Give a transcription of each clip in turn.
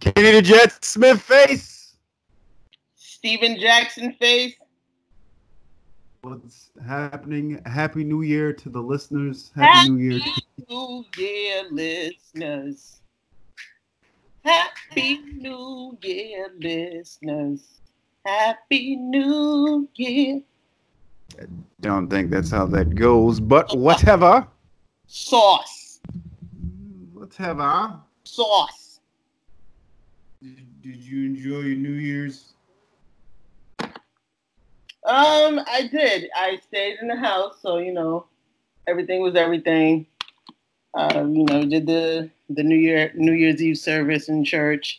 Kenny the Jet Smith face. Steven Jackson face. What's happening? Happy New Year to the listeners. Happy, Happy New Year. New Year, listeners. Happy New Year, listeners. Happy New Year. Don't think that's how that goes, but whatever. Sauce. Whatever. Sauce. Did, did you enjoy your New Year's? Um, I did. I stayed in the house, so you know, everything was everything. Um, you know, did the the New Year New Year's Eve service in church,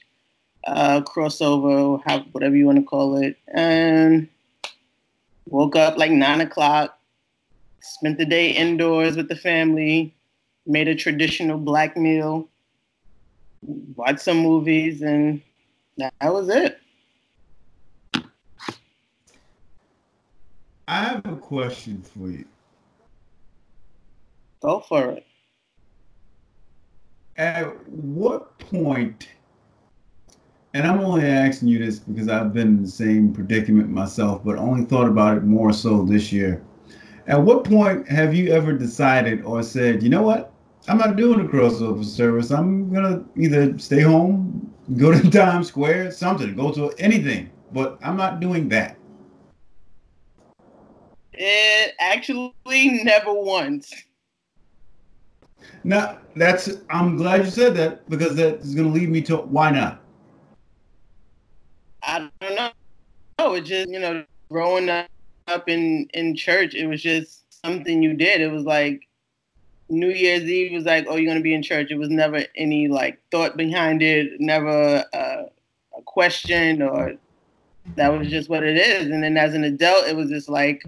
uh, crossover, how, whatever you want to call it, and woke up like nine o'clock. Spent the day indoors with the family. Made a traditional black meal. Watched some movies, and that was it. I have a question for you. Go for it. At what point, and I'm only asking you this because I've been in the same predicament myself, but only thought about it more so this year. At what point have you ever decided or said, you know what? I'm not doing a crossover service. I'm gonna either stay home, go to Times Square, something, go to anything, but I'm not doing that. It actually never once. Now that's I'm glad you said that because that is gonna lead me to why not. I don't know. No, it just you know, growing up in in church, it was just something you did. It was like New Year's Eve was like, oh, you're gonna be in church. It was never any like thought behind it, never uh, a question or that was just what it is. And then as an adult, it was just like,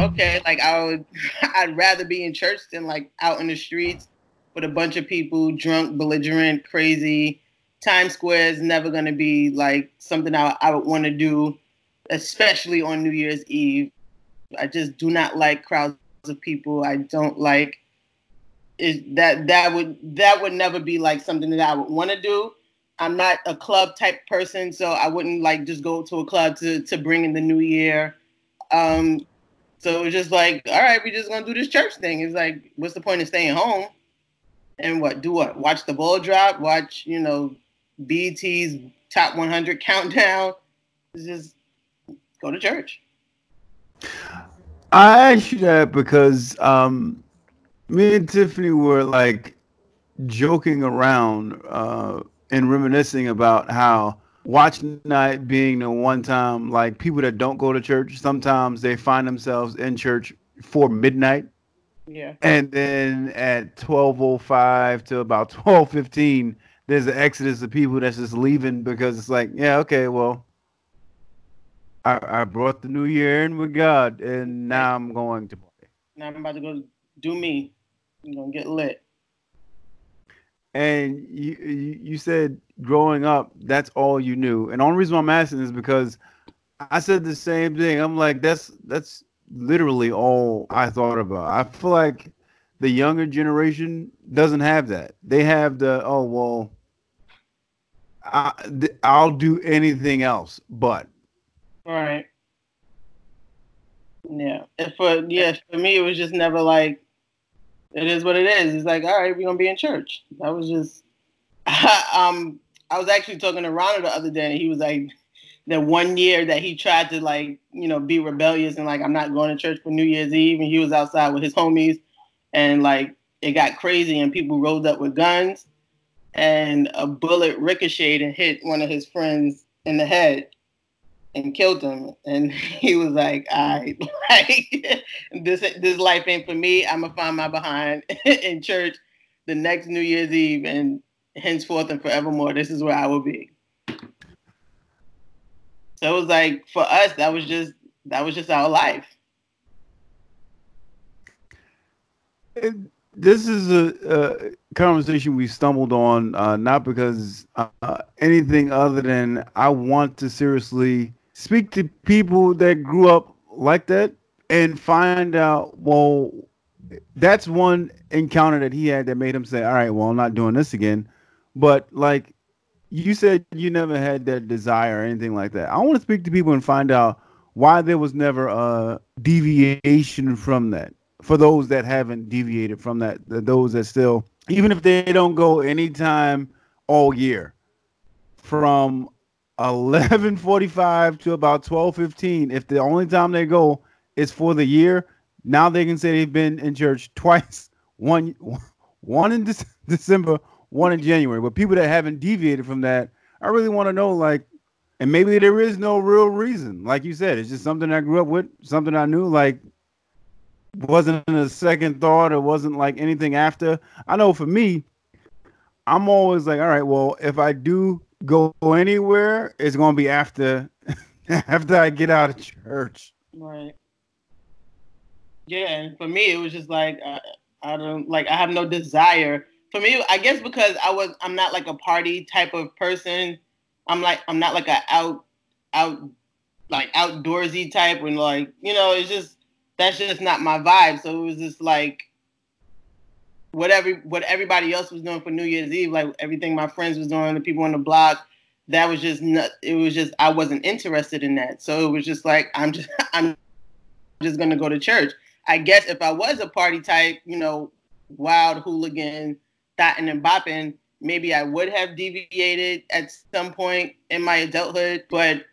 okay, like I would, I'd rather be in church than like out in the streets with a bunch of people, drunk, belligerent, crazy. Times Square is never gonna be like something I, I would want to do, especially on New Year's Eve. I just do not like crowds of people. I don't like is that that would that would never be like something that I would want to do. I'm not a club type person, so I wouldn't like just go to a club to to bring in the new year. Um, so it was just like, all right, we're just gonna do this church thing. It's like, what's the point of staying home? And what? Do what? Watch the ball drop? Watch, you know, BT's top 100 countdown? It's just go to church. I asked you that because um, me and Tiffany were like joking around uh, and reminiscing about how watch night being the one time like people that don't go to church sometimes they find themselves in church for midnight Yeah. and then at 1205 to about 1215 there's an exodus of people that's just leaving because it's like yeah okay well I, I brought the new year in with God, and now I'm going to play. Now I'm about to go do me. I'm gonna get lit. And you, you you said growing up, that's all you knew. And the only reason why I'm asking is because I said the same thing. I'm like, that's that's literally all I thought about. I feel like the younger generation doesn't have that. They have the oh well, I, th- I'll do anything else, but right. Yeah. And for yeah, for me it was just never like it is what it is. It's like, all right, we're gonna be in church. That was just um I was actually talking to Ronald the other day and he was like that one year that he tried to like, you know, be rebellious and like I'm not going to church for New Year's Eve and he was outside with his homies and like it got crazy and people rolled up with guns and a bullet ricocheted and hit one of his friends in the head and killed him. And he was like, "All right, like this this life ain't for me. I'm gonna find my behind in church the next New Year's Eve, and henceforth and forevermore, this is where I will be." So it was like for us, that was just that was just our life. This is a, a conversation we stumbled on, uh, not because uh, anything other than I want to seriously speak to people that grew up like that and find out, well, that's one encounter that he had that made him say, "All right, well, I'm not doing this again." But like you said, you never had that desire or anything like that. I want to speak to people and find out why there was never a deviation from that. For those that haven't deviated from that, those that still, even if they don't go anytime all year, from 11:45 to about 12:15, if the only time they go is for the year, now they can say they've been in church twice. One one in De- December, one in January. But people that haven't deviated from that, I really want to know like and maybe there is no real reason. Like you said, it's just something I grew up with, something I knew like wasn't a second thought or wasn't like anything after. I know for me, I'm always like, all right, well, if I do go anywhere, it's gonna be after after I get out of church. Right. Yeah, and for me, it was just like I, I don't like I have no desire. For me, I guess because I was I'm not like a party type of person. I'm like I'm not like a out out like outdoorsy type and like you know it's just that's just not my vibe. So it was just like whatever what everybody else was doing for New Year's Eve, like everything my friends was doing, the people on the block, that was just not, it was just I wasn't interested in that. So it was just like I'm just I'm just gonna go to church. I guess if I was a party type, you know, wild hooligan, thotting and bopping, maybe I would have deviated at some point in my adulthood. But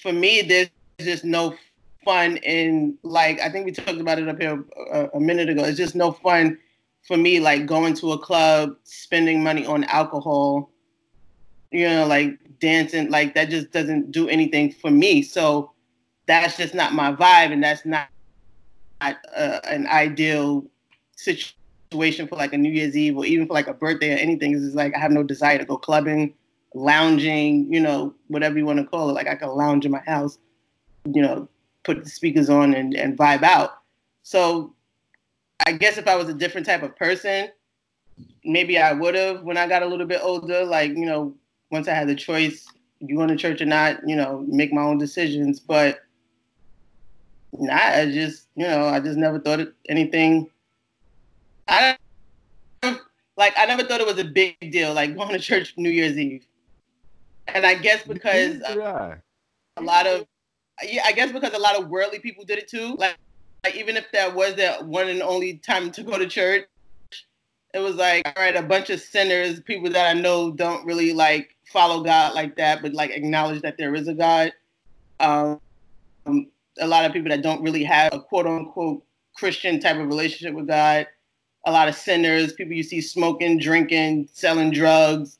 for me, there's just no fun in like I think we talked about it up here a, a minute ago. It's just no fun for me like going to a club, spending money on alcohol, you know, like dancing, like that just doesn't do anything for me. So that's just not my vibe, and that's not not uh, an ideal situation for like a New Year's Eve or even for like a birthday or anything. It's like I have no desire to go clubbing, lounging, you know, whatever you want to call it. Like I can lounge in my house, you know, put the speakers on and, and vibe out. So I guess if I was a different type of person, maybe I would have when I got a little bit older. Like, you know, once I had the choice, you going to church or not, you know, make my own decisions. But nah, I just, you know, I just never thought of anything. I like I never thought it was a big deal, like going to church New Year's Eve. And I guess because a lot of, yeah, I guess because a lot of worldly people did it too. Like, like even if that was that one and only time to go to church, it was like, all right, a bunch of sinners, people that I know don't really like follow God like that, but like acknowledge that there is a God. Um, a lot of people that don't really have a quote unquote Christian type of relationship with God. A lot of sinners, people you see smoking, drinking, selling drugs,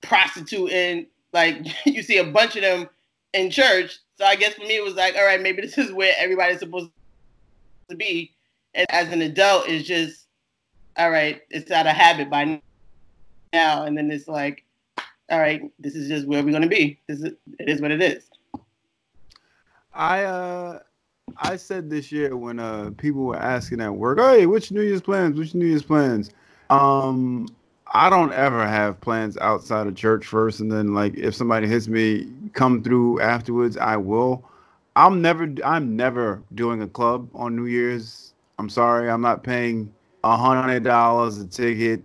prostituting. Like you see a bunch of them in church. So I guess for me it was like, all right, maybe this is where everybody's supposed to be. And as an adult, it's just, all right, it's out of habit by now. And then it's like, all right, this is just where we're gonna be. This is it is what it is. I uh I said this year when uh people were asking at work, "Hey, which New Year's plans? Which New Year's plans?" Um, I don't ever have plans outside of church first, and then like if somebody hits me, come through afterwards. I will. I'm never. I'm never doing a club on New Year's. I'm sorry. I'm not paying a hundred dollars a ticket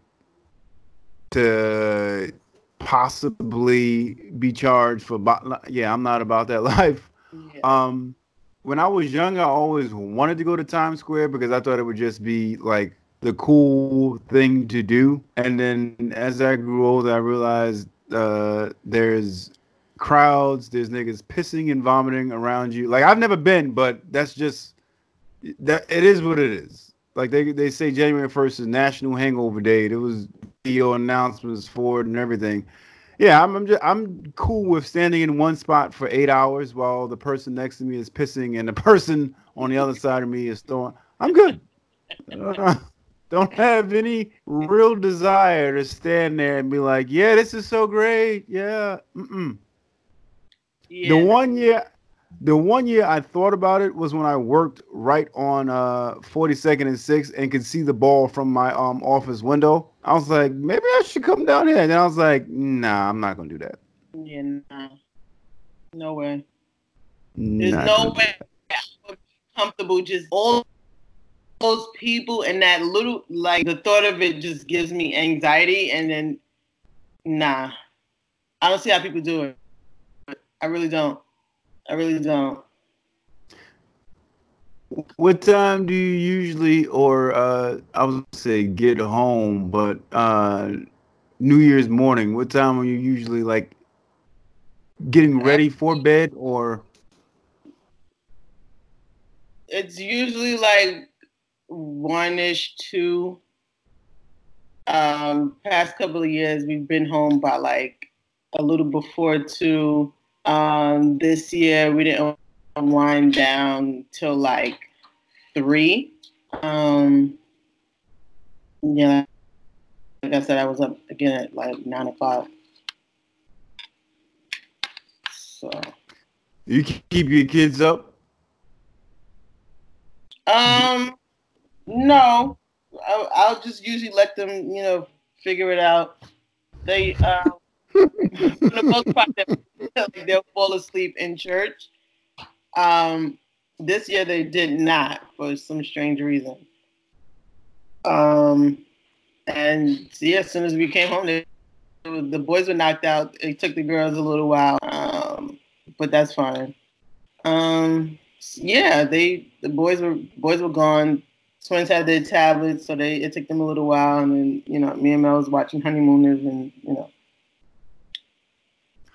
to possibly be charged for. Yeah, I'm not about that life. Yeah. Um, when I was young, I always wanted to go to Times Square because I thought it would just be like the cool thing to do. And then as I grew older, I realized uh, there's crowds, there's niggas pissing and vomiting around you. Like I've never been, but that's just that it is what it is. Like they they say January first is National Hangover Day. There was video announcements for it and everything. Yeah, I'm I'm, just, I'm cool with standing in one spot for eight hours while the person next to me is pissing and the person on the other side of me is throwing. I'm good. Don't have any real desire to stand there and be like, "Yeah, this is so great." Yeah. Mm-mm. Yeah. The one year the one year I thought about it was when I worked right on uh 42nd and 6th and could see the ball from my um office window. I was like, maybe I should come down here. And then I was like, nah, I'm not gonna do that. Yeah, nah. No way. There's not no way I'm comfortable just all those people and that little like the thought of it just gives me anxiety and then nah. I don't see how people do it. I really don't. I really don't. What time do you usually, or uh, I would say, get home? But uh, New Year's morning, what time are you usually like getting ready for bed, or? It's usually like one ish, two. Um, past couple of years, we've been home by like a little before two. Um, this year, we didn't wind down till like three. Um, yeah, like I said, I was up again at like nine o'clock. So you keep your kids up? Um, no, I'll, I'll just usually let them, you know, figure it out. They, uh, for the most part, they'll, fall asleep in church. Um, this year they did not for some strange reason. Um, and yeah, as soon as we came home, they, the boys were knocked out. It took the girls a little while, um, but that's fine. Um, yeah, they the boys were boys were gone. Twins had their tablets, so they it took them a little while, and then you know me and Mel was watching Honeymooners, and you know,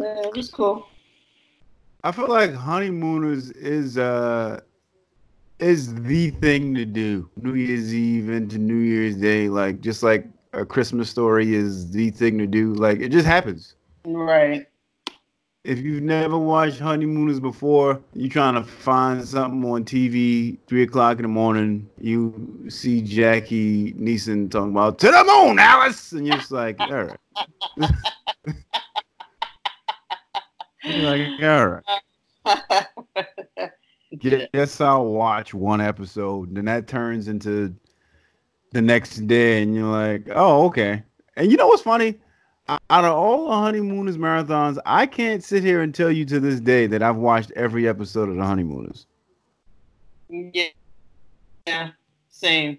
yeah, it was cool. I feel like honeymooners is uh is the thing to do. New Year's Eve into New Year's Day, like just like a Christmas story is the thing to do. Like it just happens. Right. If you've never watched Honeymooners before, you're trying to find something on TV, three o'clock in the morning, you see Jackie Gleason talking about to the moon, Alice, and you're just like, all right. like, all right. Guess I'll watch one episode. Then that turns into the next day, and you're like, oh, okay. And you know what's funny? Out of all the Honeymooners marathons, I can't sit here and tell you to this day that I've watched every episode of the Honeymooners. Yeah. Yeah. Same.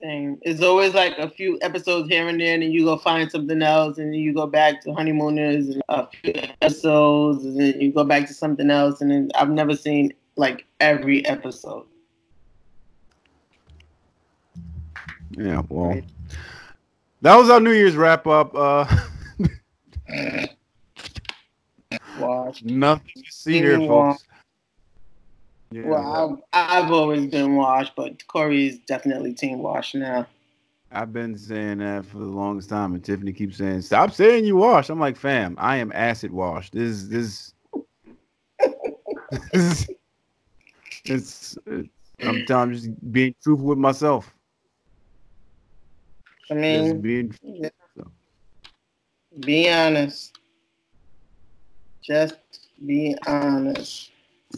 Same. It's always like a few episodes here and there, and then you go find something else, and then you go back to Honeymooners, and a few episodes, and then you go back to something else, and then I've never seen like every episode. Yeah, well, that was our New Year's wrap up. Uh, Watch. Nothing to see here, folks. Yeah. Well, I've, I've always been washed, but Corey is definitely team wash now. I've been saying that for the longest time, and Tiffany keeps saying, "Stop saying you wash." I'm like, "Fam, I am acid washed. This, this, this it's, it's, I'm just being truthful with myself. I mean, being, yeah. so. be honest. Just be honest.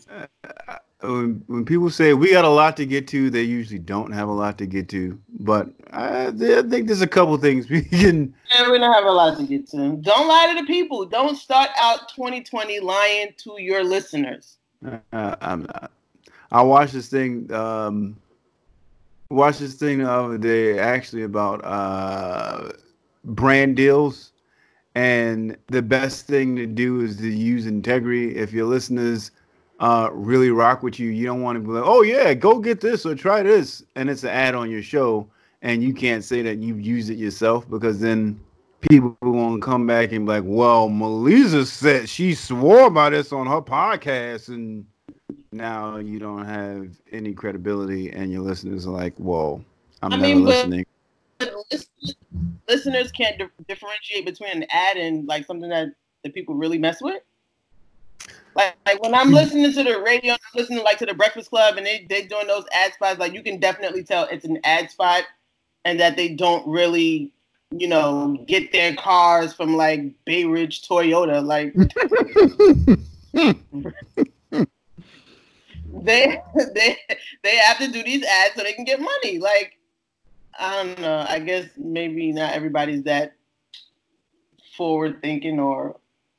Uh, when, when people say we got a lot to get to, they usually don't have a lot to get to. But I, I think there's a couple things we can. Yeah, we don't have a lot to get to. Don't lie to the people. Don't start out 2020 lying to your listeners. Uh, I'm not. I watched this thing. Um, watched this thing the other day, actually about uh, brand deals, and the best thing to do is to use integrity. If your listeners uh, really rock with you, you don't want to be like, "Oh yeah, go get this or try this," and it's an ad on your show, and you can't say that you've used it yourself because then people will come back and be like, "Well, Melissa said she swore by this on her podcast," and now you don't have any credibility, and your listeners are like, "Whoa, I'm I never mean, listening." listeners can't di- differentiate between an ad and like something that the people really mess with. Like, like when I'm listening to the radio, I'm listening like to the Breakfast Club, and they they doing those ad spots. Like you can definitely tell it's an ad spot, and that they don't really, you know, get their cars from like Bay Ridge Toyota. Like they they they have to do these ads so they can get money. Like I don't know. I guess maybe not everybody's that forward thinking or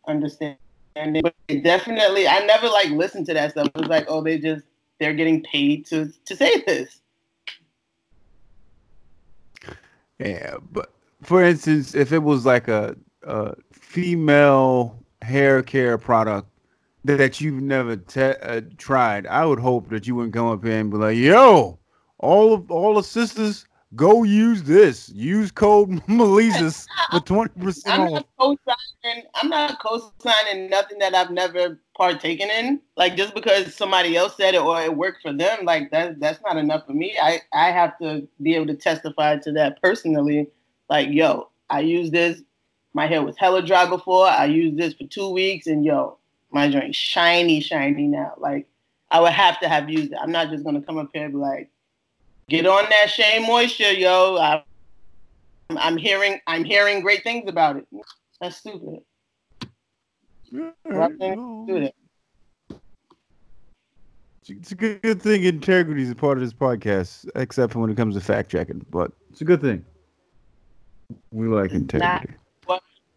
understanding. And definitely, I never like listened to that stuff. It was like, oh, they just they're getting paid to to say this. Yeah, but for instance, if it was like a, a female hair care product that you've never te- uh, tried, I would hope that you wouldn't come up here and be like, "Yo, all of all the sisters go use this. Use code Malises for twenty percent I'm off." not co-signing. I'm not co-signing nothing that I've never partaken in. Like just because somebody else said it or it worked for them, like that that's not enough for me. I I have to be able to testify to that personally. Like yo, I used this. My hair was hella dry before. I used this for two weeks, and yo, my joint shiny, shiny now. Like I would have to have used it. I'm not just gonna come up here and be like, get on that Shea Moisture, yo. I, I'm hearing I'm hearing great things about it. That's stupid. Right, well, do that. It's a good, good thing integrity is a part of this podcast, except for when it comes to fact checking. But it's a good thing. We like It's what integrity.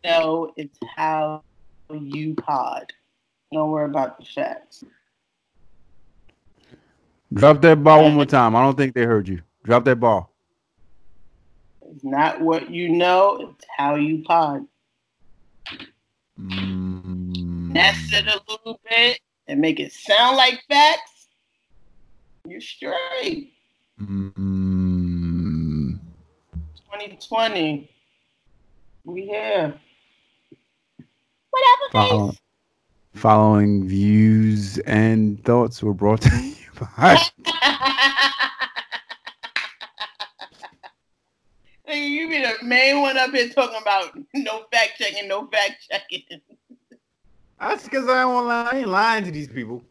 No, it's how you pod. Don't worry about the facts. Drop that ball one more time. I don't think they heard you. Drop that ball. It's not what you know, it's how you pod. Mm. Mess it a little bit and make it sound like facts. You're straight. Mm. 2020. We here. Whatever Follow- following views and thoughts were brought to you You be the main one up here talking about no fact checking, no fact checking. That's because I don't lie. I ain't lying to these people.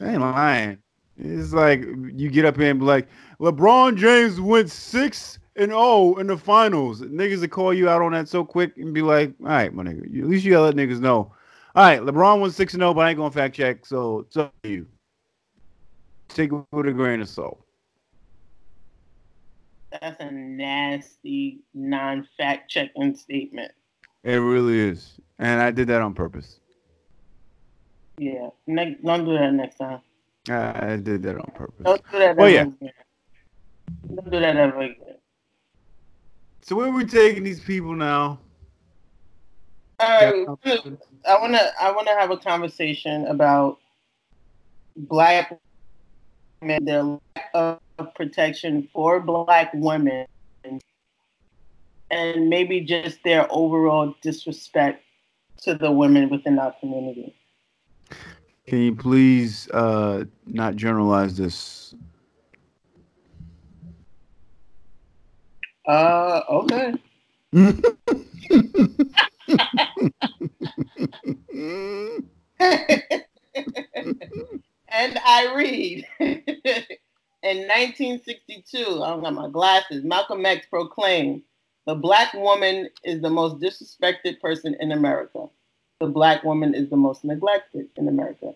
I ain't lying. It's like you get up here and be like, LeBron James went six and zero in the finals. Niggas will call you out on that so quick and be like, all right, my nigga. At least you gotta let niggas know. All right, LeBron went six and zero, but I ain't gonna fact check. So it's up to you. Take it with a grain of salt. That's a nasty non fact checking statement. It really is, and I did that on purpose. Yeah. Don't do that next time. I I did that on purpose. Don't do that Oh, ever yeah. again. Don't do that ever again. So where are we taking these people now? All right. I wanna I wanna have a conversation about black men, their lack of protection for black women, and maybe just their overall disrespect to the women within our community. Can you please uh, not generalize this? Uh, okay. and I read. In 1962, I don't got my glasses, Malcolm X proclaimed, the black woman is the most disrespected person in America. The black woman is the most neglected in America.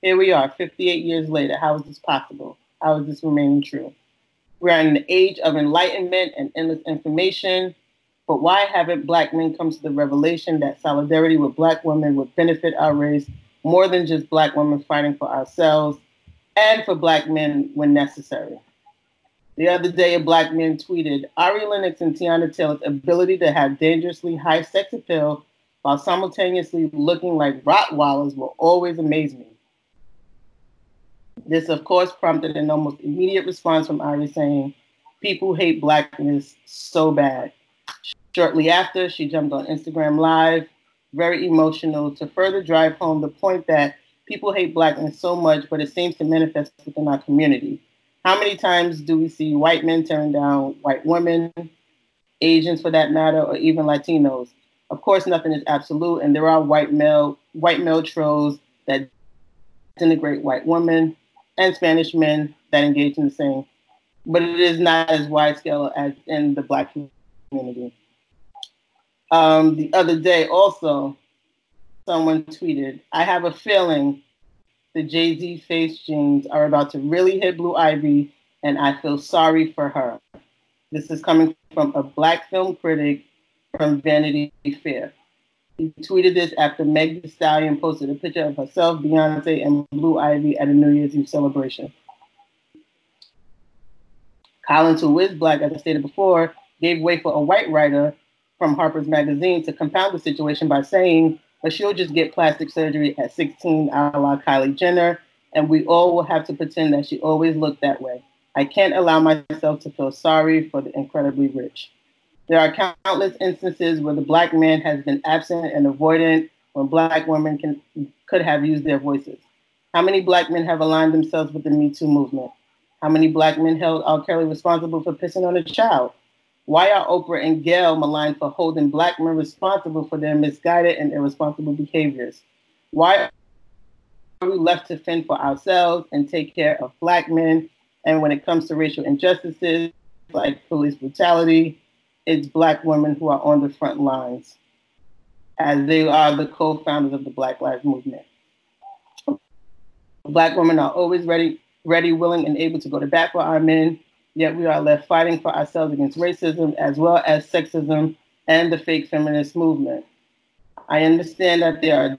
Here we are, 58 years later. How is this possible? How is this remaining true? We're in an age of enlightenment and endless information. But why haven't black men come to the revelation that solidarity with black women would benefit our race more than just black women fighting for ourselves and for black men when necessary? The other day, a black man tweeted Ari Lennox and Teyana Taylor's ability to have dangerously high sex appeal while simultaneously looking like Rottweilers will always amaze me. This, of course, prompted an almost immediate response from Ari saying, People hate blackness so bad. Shortly after, she jumped on Instagram Live, very emotional, to further drive home the point that people hate blackness so much, but it seems to manifest within our community. How many times do we see white men tearing down white women, Asians for that matter, or even Latinos? Of course, nothing is absolute, and there are white male white male trolls that denigrate white women and Spanish men that engage in the same, but it is not as wide scale as in the black community. Um, the other day, also, someone tweeted, I have a feeling the Jay Z face genes are about to really hit Blue Ivy, and I feel sorry for her. This is coming from a black film critic from Vanity Fair. He tweeted this after Meg Thee Stallion posted a picture of herself, Beyonce, and Blue Ivy at a New Year's Eve celebration. Collins, who is black, as I stated before, gave way for a white writer from Harper's Magazine to compound the situation by saying, but she'll just get plastic surgery at 16, a la Kylie Jenner, and we all will have to pretend that she always looked that way. I can't allow myself to feel sorry for the incredibly rich. There are countless instances where the black man has been absent and avoidant when black women can, could have used their voices. How many black men have aligned themselves with the Me Too movement? How many black men held R. Kelly responsible for pissing on a child? Why are Oprah and Gayle maligned for holding black men responsible for their misguided and irresponsible behaviors? Why are we left to fend for ourselves and take care of black men? And when it comes to racial injustices like police brutality, it's black women who are on the front lines, as they are the co-founders of the Black Lives Movement. Black women are always ready, ready, willing, and able to go to bat for our men, yet we are left fighting for ourselves against racism as well as sexism and the fake feminist movement. I understand that there are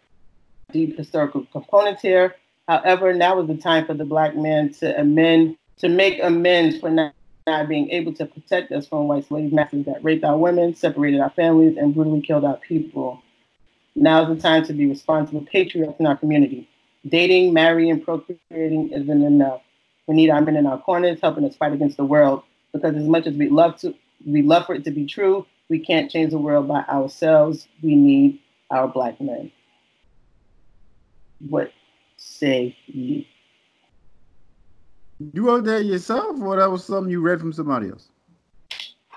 deep historical components here. However, now is the time for the black man to amend, to make amends for not, not being able to protect us from white slave masters that raped our women, separated our families, and brutally killed our people. Now is the time to be responsible patriots in our community. Dating, marrying, procreating isn't enough. We need our men in our corners helping us fight against the world. Because as much as we love to, we love for it to be true, we can't change the world by ourselves. We need our black men. What say you? You wrote that yourself, or that was something you read from somebody else?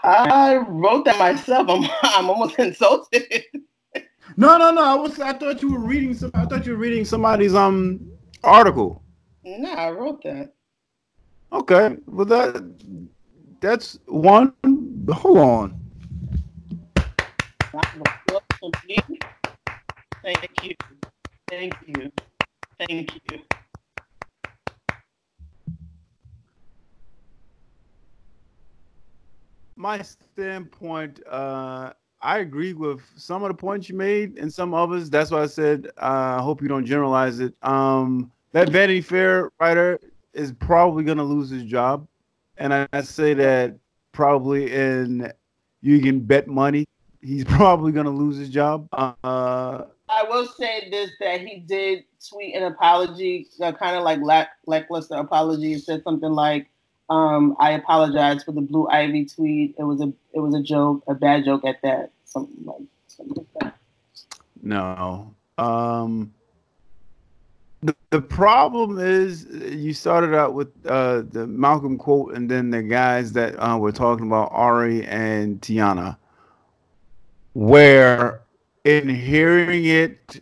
I wrote that myself. I'm, I'm almost insulted. No, no, no. I was. I thought you were reading some. I thought you were reading somebody's um article. No, I wrote that. Okay, well that that's one. Hold on. Thank you. Thank you. Thank you. My standpoint, uh, I agree with some of the points you made and some others. That's why I said uh, I hope you don't generalize it. Um, that Vanity Fair writer is probably going to lose his job, and I, I say that probably in you can bet money he's probably going to lose his job. Uh, I will say this that he did tweet an apology, uh, kind of like lack, lackluster apology. He said something like, um, "I apologize for the Blue Ivy tweet. It was a it was a joke, a bad joke at that." Something like something like that. No. Um, the, problem is you started out with uh, the Malcolm quote, and then the guys that uh, were talking about Ari and Teyana, where in hearing it,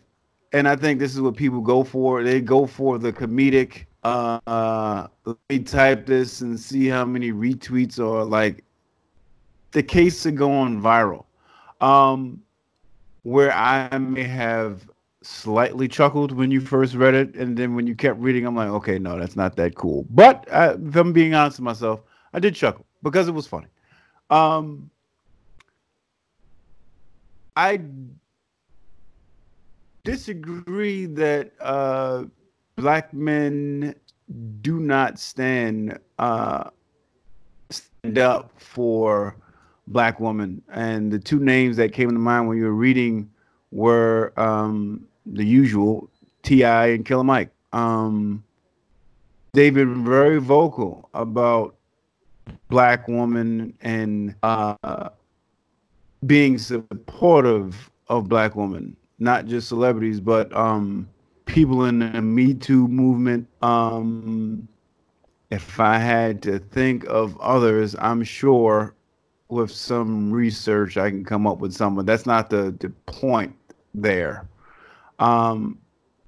and I think this is what people go for. They go for the comedic. Uh, uh, let me type this and see how many retweets or like the case of going viral. Um, where I may have slightly chuckled when you first read it, and then when you kept reading, I'm like, okay, no, that's not that cool. But uh, if I'm being honest with myself, I did chuckle because it was funny. Um, I disagree that uh, black men do not stand uh, stand up for black women, and the two names that came to mind when you were reading were um, the usual T.I. and Killer Mike. Um, they've been very vocal about black women and uh, being supportive of black women, not just celebrities, but um, people in the Me Too movement. Um, if I had to think of others, I'm sure with some research I can come up with someone. that's not the, the point there. Um,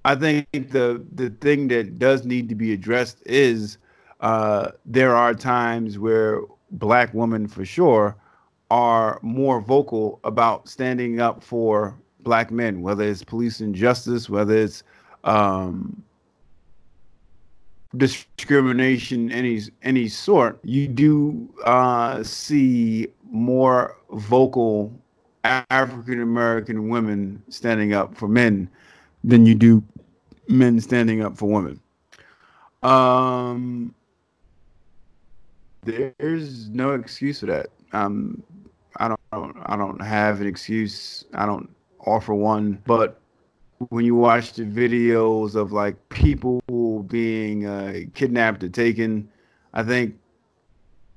I think the the thing that does need to be addressed is uh, there are times where black women, for sure, are more vocal about standing up for black men, whether it's police injustice, whether it's um, discrimination any any sort. You do uh, see more vocal African American women standing up for men than you do men standing up for women. Um, there's no excuse for that. Um, I don't, I don't have an excuse. I don't offer one. But when you watch the videos of like people being uh, kidnapped or taken, I think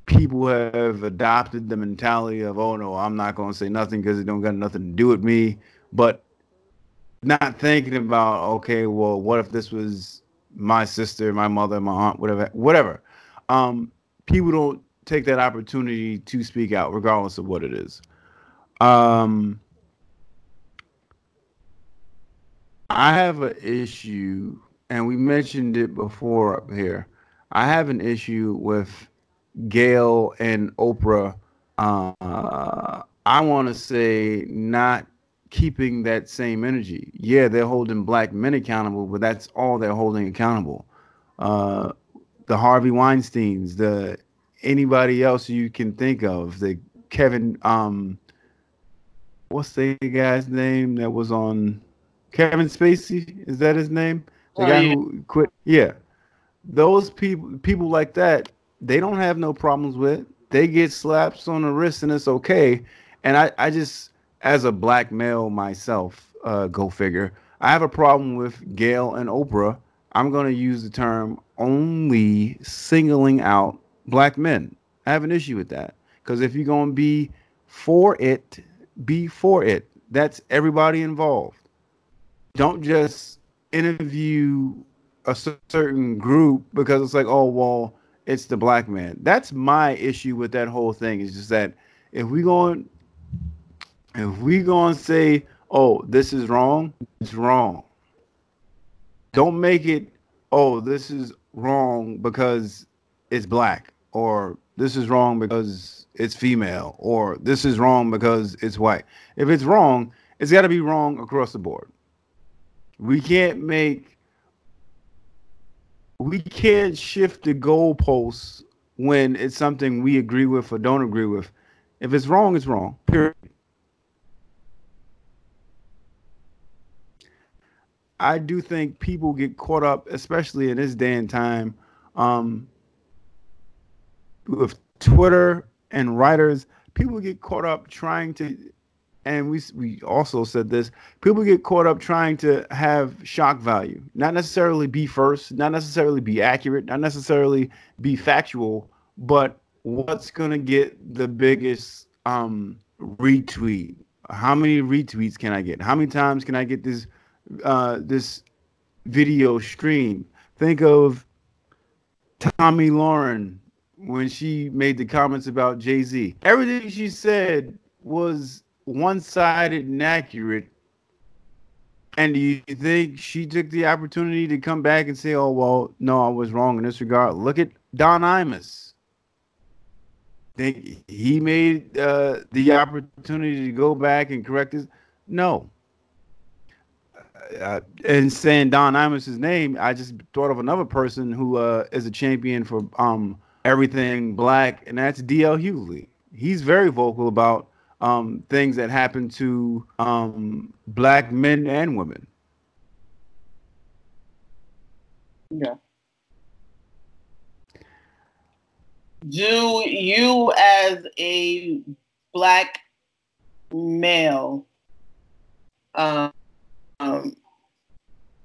people have adopted the mentality of, oh no, I'm not going to say nothing because it don't got nothing to do with me. But not thinking about, okay, well, what if this was my sister, my mother, my aunt, whatever, whatever. Um, people don't take that opportunity to speak out, regardless of what it is. Um, I have an issue, and we mentioned it before up here. I have an issue with Gayle and Oprah. Uh, I want to say not keeping that same energy. Yeah, they're holding black men accountable, but that's all they're holding accountable. Uh, the Harvey Weinstein's, the anybody else you can think of, the Kevin, um, what's the guy's name that was on Kevin Spacey? Is that his name? The oh, guy yeah. who quit. Yeah, those people, people like that, they don't have no problems with. They get slaps on the wrist and it's okay. And I, I just as a black male myself, uh, go figure, I have a problem with Gayle and Oprah. I'm going to use the term only singling out black men. I have an issue with that because if you're going to be for it, be for it. That's everybody involved. Don't just interview a certain group because it's like, oh, well, it's the black man. That's my issue with that whole thing. Is just that if we're going if we gonna say, "Oh, this is wrong," it's wrong. Don't make it, "Oh, this is wrong because it's black," or "This is wrong because it's female," or "This is wrong because it's white." If it's wrong, it's got to be wrong across the board. We can't make we can't shift the goalposts when it's something we agree with or don't agree with. If it's wrong, it's wrong. Period. I do think people get caught up, especially in this day and time, um, with Twitter and writers. People get caught up trying to, and we we also said this. People get caught up trying to have shock value, not necessarily be first, not necessarily be accurate, not necessarily be factual, but what's gonna get the biggest um, retweet? How many retweets can I get? How many times can I get this? Uh, this video stream. Think of Tomi Lahren when she made the comments about Jay Z. Everything she said was one sided and accurate. And do you think she took the opportunity to come back and say, oh, well, no, I was wrong in this regard? Look at Don Imus. Think he made uh, the opportunity to go back and correct this? No uh, and saying Don Imus's name, I just thought of another person who uh, is a champion for um, everything black, and that's DL Hughley. He's very vocal about um, things that happen to um, black men and women. Yeah. Do you, as a black male, um, um,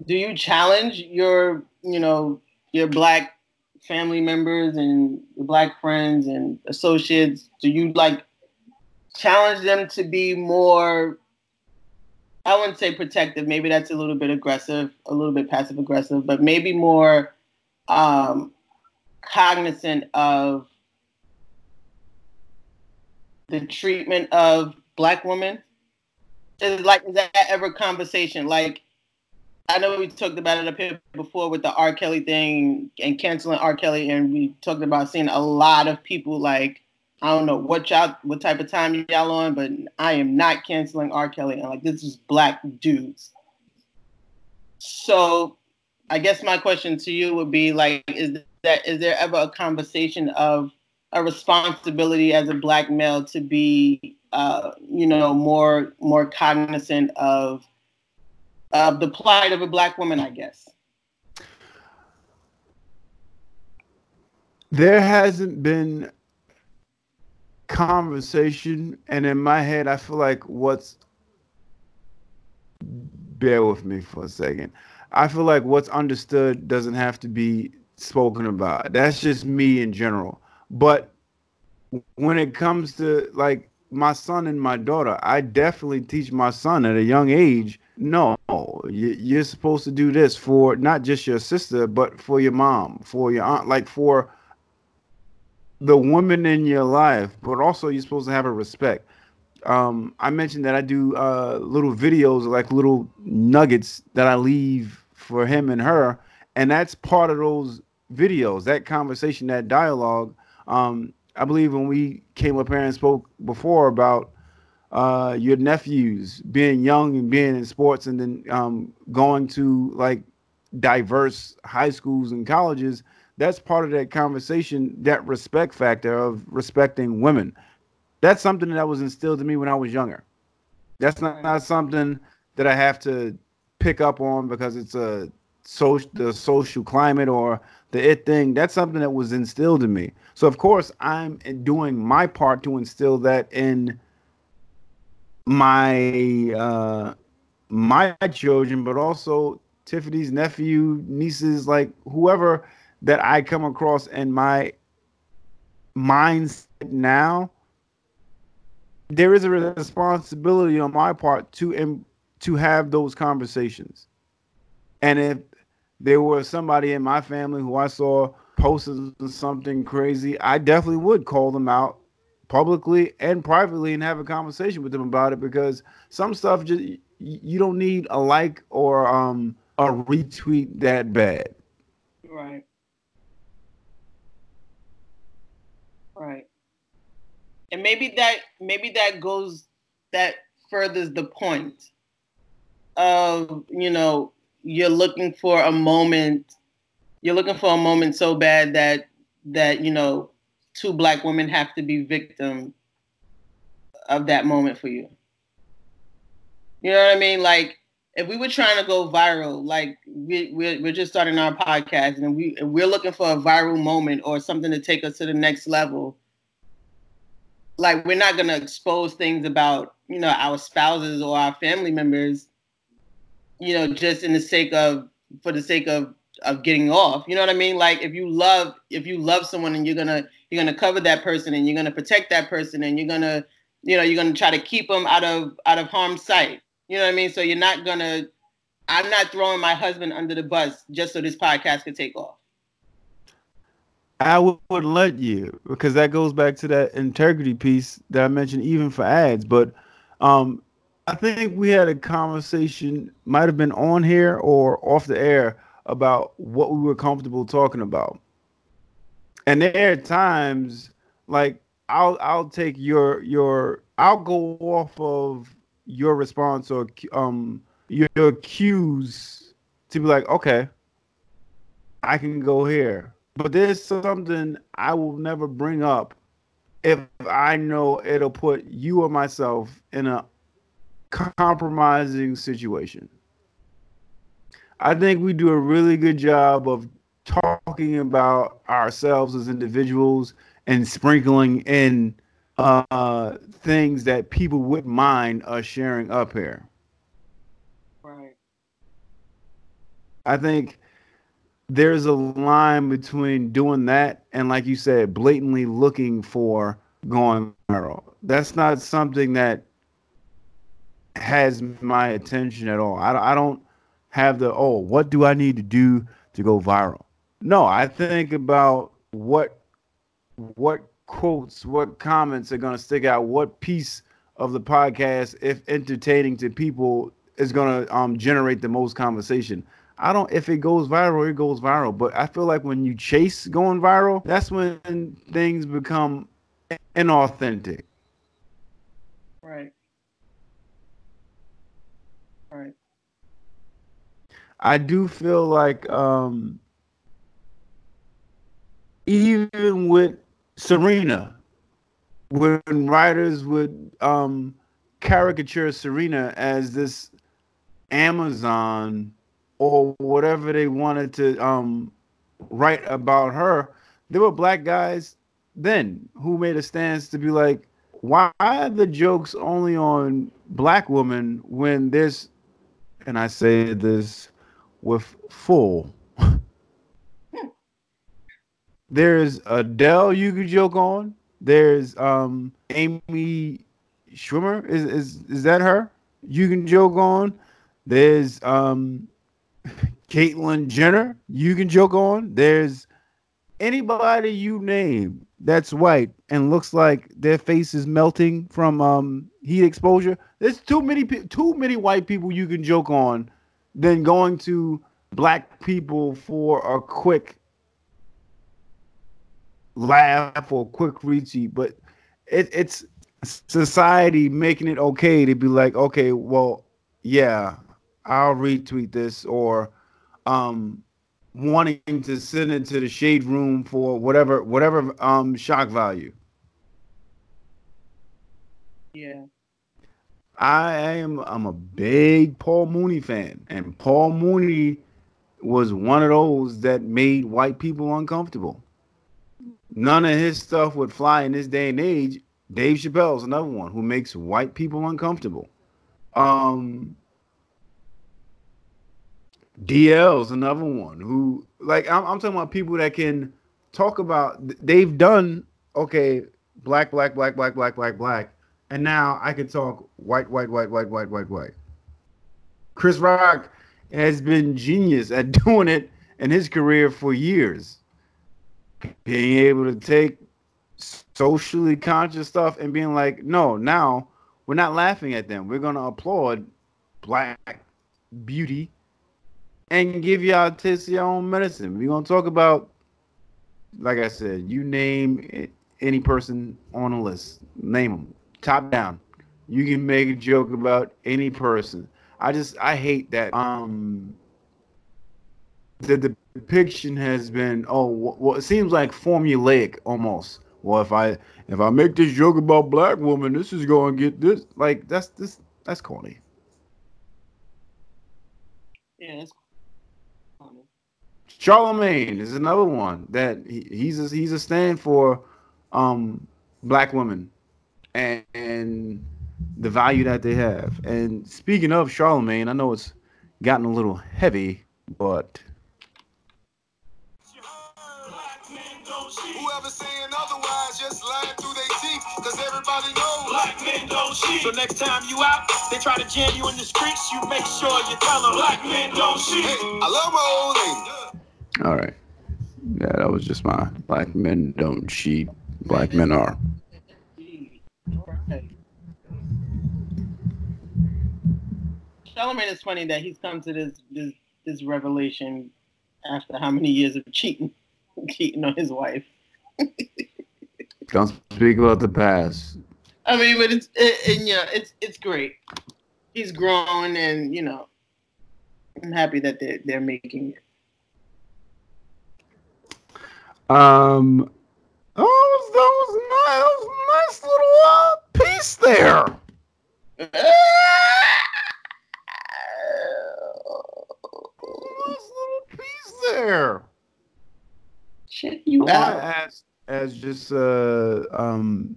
do you challenge your, you know, your black family members and your black friends and associates? Do you like challenge them to be more? I wouldn't say protective. Maybe that's a little bit aggressive, a little bit passive aggressive, but maybe more um, cognizant of the treatment of black women is like is that ever conversation? Like I know we talked about it up here before with the R. Kelly thing and canceling R. Kelly, and we talked about seeing a lot of people like I don't know what y'all what type of time y'all on, but I am not canceling R. Kelly. And like this is black dudes. So I guess my question to you would be like, is that is there ever a conversation of a responsibility as a black male to be uh, you know, more more cognizant of of the plight of a black woman, I guess. there hasn't been conversation, and in my head, I feel like what's bear with me for a second. I feel like what's understood doesn't have to be spoken about. That's just me in general. But when it comes to like my son and my daughter, I definitely teach my son at a young age. No, you're supposed to do this for not just your sister, but for your mom, for your aunt, like for the woman in your life. But also, you're supposed to have a respect. Um, I mentioned that I do uh, little videos, like little nuggets that I leave for him and her, and that's part of those videos, that conversation, that dialogue. Um, I believe when we came up here and spoke before about uh, your nephews being young and being in sports and then um, going to like diverse high schools and colleges, that's part of that conversation, that respect factor of respecting women. That's something that was instilled in me when I was younger. That's not, not something that I have to pick up on because it's a social the social climate or the it thing. That's something that was instilled in me. So of course I'm doing my part to instill that in my uh my children, but also Tiffany's nephew, nieces, like whoever that I come across in my mindset now. There is a responsibility on my part to to have those conversations. And if there was somebody in my family who I saw posted something crazy, I definitely would call them out publicly and privately and have a conversation with them about it because some stuff just you don't need a like or um a retweet that bad. Right. Right. And maybe that maybe that goes that furthers the point of, you know, you're looking for a moment you're looking for a moment so bad that that you know two black women have to be victim of that moment for you. You know what i mean? Like if we were trying to go viral like we, we're, we're just starting our podcast and we and we're looking for a viral moment or something to take us to the next level like we're not going to expose things about you know our spouses or our family members you know, just in the sake of for the sake of of getting off. You know what I mean? Like if you love if you love someone and you're gonna you're gonna cover that person and you're gonna protect that person and you're gonna you know you're gonna try to keep them out of out of harm's sight. You know what I mean? So you're not gonna. I'm not throwing my husband under the bus just so this podcast could take off. I wouldn't let you because that goes back to that integrity piece that I mentioned, even for ads. But um, I think we had a conversation, might have been on here or off the air, about what we were comfortable talking about. And there are times like I'll I'll take your your I'll go off of your response or um your, your cues to be like, okay, I can go here. But there's something I will never bring up if I know it'll put you or myself in a compromising situation. I think we do a really good job of talking about ourselves as individuals and sprinkling in uh, things that people wouldn't mind us sharing up here. Right. I think there's a line between doing that and, like you said, blatantly looking for going viral. That's not something that has my attention at all. I, I don't have the oh, what do I need to do to go viral? No, I think about what what quotes, what comments are going to stick out, what piece of the podcast, if entertaining to people, is going to um, generate the most conversation. I don't if it goes viral, it goes viral. But I feel like when you chase going viral, that's when things become inauthentic. Right. Right. I do feel like um, even with Serena, when writers would um, caricature Serena as this Amazon or whatever they wanted to um, write about her, there were black guys then who made a stance to be like, why are the jokes only on black women when there's, and I say this with full. There's Adele you could joke on. There's um Amy Schumer. Is is is that her? You can joke on. There's um Caitlyn Jenner. You can joke on. There's anybody you name that's white and looks like their face is melting from um heat exposure. There's too many too many white people you can joke on than going to black people for a quick laugh or quick retweet. But it, it's society making it okay to be like, okay, well, yeah, I'll retweet this or um wanting to send it to the shade room for whatever whatever um shock value. Yeah. I am I'm a big Paul Mooney fan, and Paul Mooney was one of those that made white people uncomfortable. None of his stuff would fly in this day and age. Dave Chappelle's another one who makes white people uncomfortable. Um, DL's another one who, like, I'm, I'm talking about people that can talk about. They've done okay, black, black, black, black, black, black, black, and now I can talk white, white, white, white, white, white, white. Chris Rock has been genius at doing it in his career for years. Being able to take socially conscious stuff and being like, no, now we're not laughing at them. We're gonna applaud black beauty and give y'all taste your own medicine. We're gonna talk about, like I said, you name any person on the list, name them, top down. You can make a joke about any person. I just I hate that um the depiction has been oh well it seems like formulaic almost. Well if I if I make this joke about black woman, this is going to get this like that's this that's corny. Yeah, that's corny. Charlemagne is another one that he, he's a, he's a stand for um black women and, and the value that they have. And speaking of Charlemagne, I know it's gotten a little heavy, but Whoever saying otherwise just lying through their teeth, cause everybody knows black men don't cheat. So next time you out, they try to jam you in the streets, you make sure you tell them black men don't cheat. Hey, I love my old lady. All right. Yeah, that was just my black men don't cheat. Black men are. Charlemagne is funny that he's come to this this this revelation after how many years of cheating, cheating on his wife. Don't speak about the past. I mean, but it's it, and, yeah, it's it's great. He's grown, and you know, I'm happy that they're they're making it. Um, oh, that was, that was nice, that was a nice little uh, piece there. there. Check you out. Ask, as just uh, um,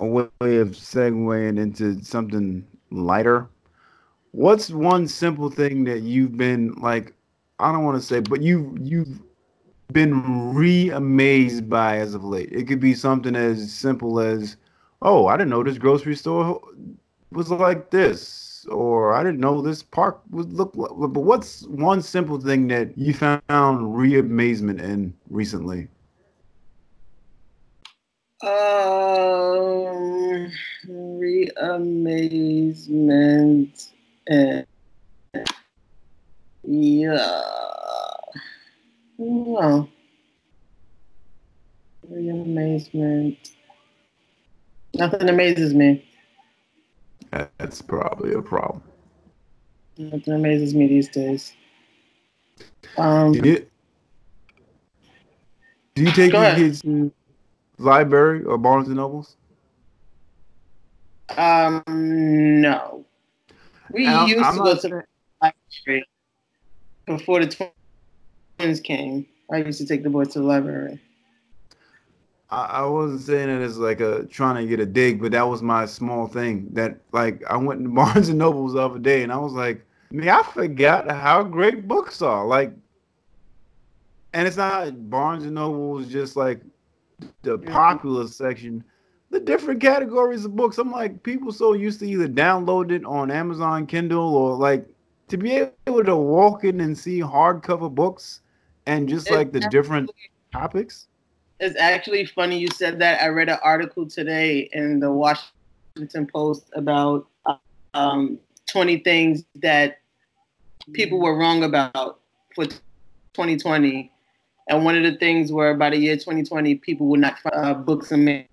a way of segueing into something lighter. What's one simple thing that you've been like? I don't want to say, but you you've been re-amazed by as of late. It could be something as simple as, "Oh, I didn't know this grocery store was like this." or I didn't know this park would look like. But what's one simple thing that you found re-amazement in recently? Um, re-amazement and yeah, well, re-amazement. Nothing amazes me. That's probably a problem. Nothing amazes me these days. Um, do you, do you take your kids to library or Barnes and Nobles? Um, no. We I'm, used I'm to go to the library before the twins came. I used to take the boys to the library. I, I wasn't saying it as like a trying to get a dig, but that was my small thing. That like I went to Barnes and Nobles the other day, and I was like, man, I forgot how great books are. Like, and it's not Barnes and Nobles just like the popular section. The different categories of books. I'm like, people so used to either download it on Amazon Kindle or like to be able to walk in and see hardcover books and just like the different topics. It's actually funny you said that. I read an article today in the Washington Post about um, 20 things that people were wrong about for 2020. And one of the things were about the year 2020, people would not uh, books a man.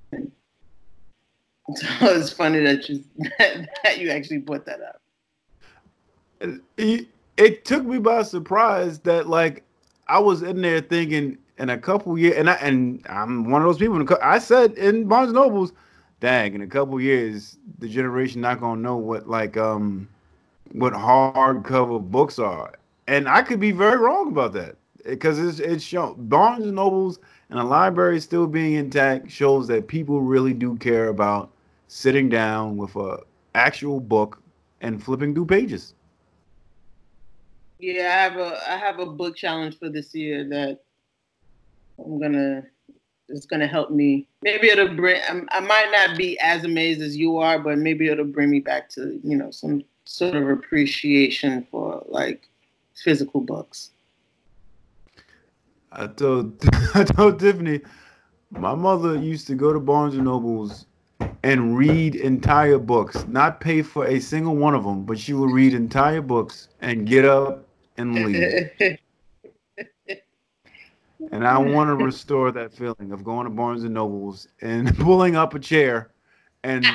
So it's funny that you that, you actually put that up. It took me by surprise that like I was in there thinking in a couple years, and I and I'm one of those people. I said in Barnes Nobles, dang, in a couple years, the generation not gonna know what like um what hardcover books are, and I could be very wrong about that because it's it's shown Barnes and Nobles and the library still being intact shows that people really do care about sitting down with a actual book and flipping through pages. Yeah, I have a I have a book challenge for this year that I'm gonna it's gonna help me. Maybe it'll bring. I might not be as amazed as you are, but maybe it'll bring me back to you know some sort of appreciation for like physical books. I told I told Tiffany, my mother used to go to Barnes and Nobles and read entire books, not pay for a single one of them, but she would read entire books and get up and leave. and I want to restore that feeling of going to Barnes and Nobles and pulling up a chair and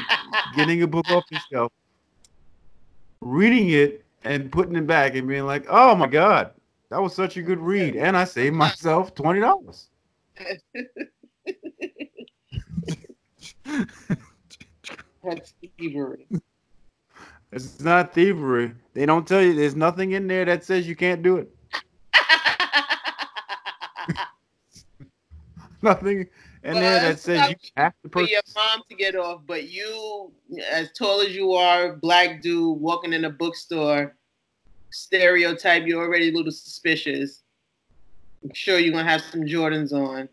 getting a book off the shelf, reading it and putting it back and being like, "Oh my god, that was such a good read," and I saved myself twenty dollars. That's thievery. It's not thievery. They don't tell you. There's nothing in there that says you can't do it. nothing in well, there that says you have to purchase. For your mom to get off, but you, as tall as you are, black dude walking in a bookstore, stereotype. You're already a little suspicious. I'm sure you're gonna have some Jordans on.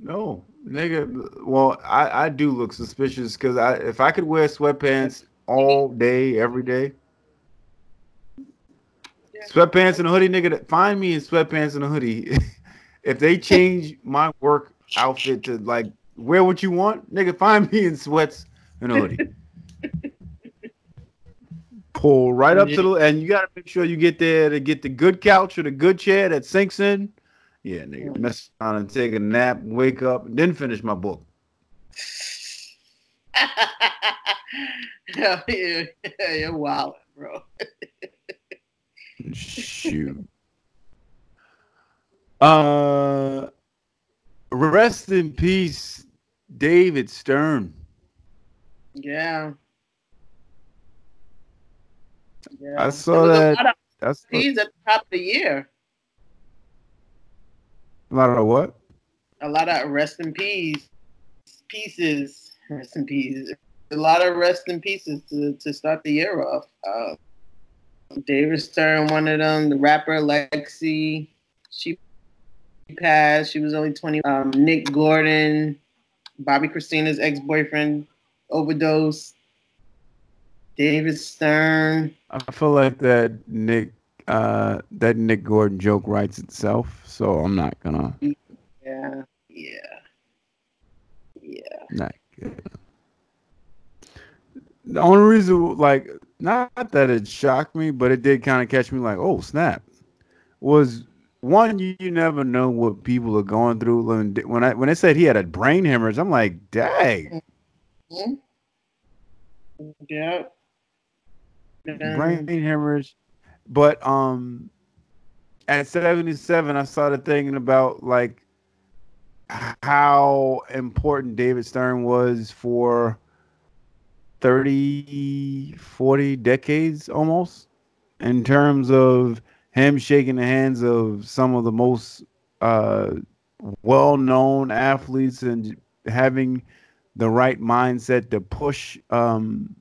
No, nigga. Well, I, I do look suspicious because I if I could wear sweatpants all day, every day. Sweatpants and a hoodie, nigga. Find me in sweatpants and a hoodie. if they change my work outfit to like wear what you want, nigga, find me in sweats and a hoodie. Pull right up to the and you gotta make sure you get there to get the good couch or the good chair that sinks in. Yeah, nigga, mess around and take a nap, wake up, and then finish my book. yeah, you're wild, bro. Shoot. Uh, rest in peace, David Stern. Yeah. Yeah. I saw that. That's he's at the top of the year. A lot of what? A lot of rest in peace pieces. Rest in peace. A lot of rest in pieces to, to start the year off. Uh, David Stern, one of them. The rapper Lexi, she passed. She was only 20. Um, Nick Gordon, Bobbi Kristina's ex boyfriend, overdose. David Stern. I feel like that Nick uh, that Nick Gordon joke writes itself, so I'm not gonna. Yeah, yeah, yeah. Not good. The only reason, like, not that it shocked me, but it did kind of catch me, like, oh snap, was one you, you never know what people are going through. When I when I said he had a brain hemorrhage, I'm like, dang. Mm-hmm. Yeah. Brain hemorrhage. But um at 77 I started thinking about like how important David Stern was for 30 40 decades almost in terms of him shaking the hands of some of the most uh well-known athletes and having the right mindset to push um,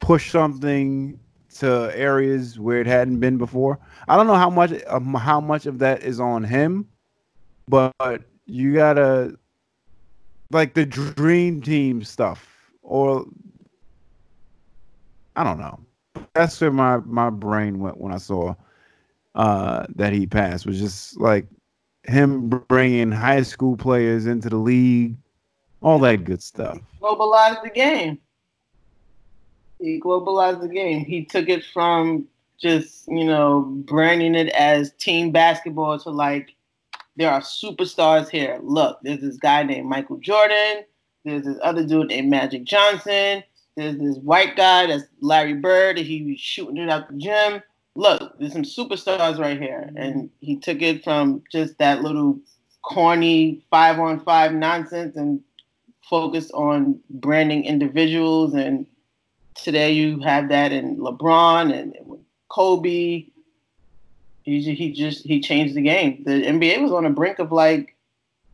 push something to areas where it hadn't been before. I don't know how much um, how much of that is on him, but you gotta like the dream team stuff or I don't know. That's where my my brain went when I saw uh, that he passed. Was just like him bringing high school players into the league, all that good stuff. Globalized the game. He globalized the game. He took it from just you know branding it as team basketball to like there are superstars here. Look, there's this guy named Michael Jordan. There's this other dude named Magic Johnson. There's this white guy that's Larry Bird, and he was shooting it out the gym. Look, there's some superstars right here. Mm-hmm. And he took it from just that little corny five on five nonsense and focused on branding individuals. And today you have that in LeBron and Kobe. He, he just he changed the game. The NBA was on the brink of like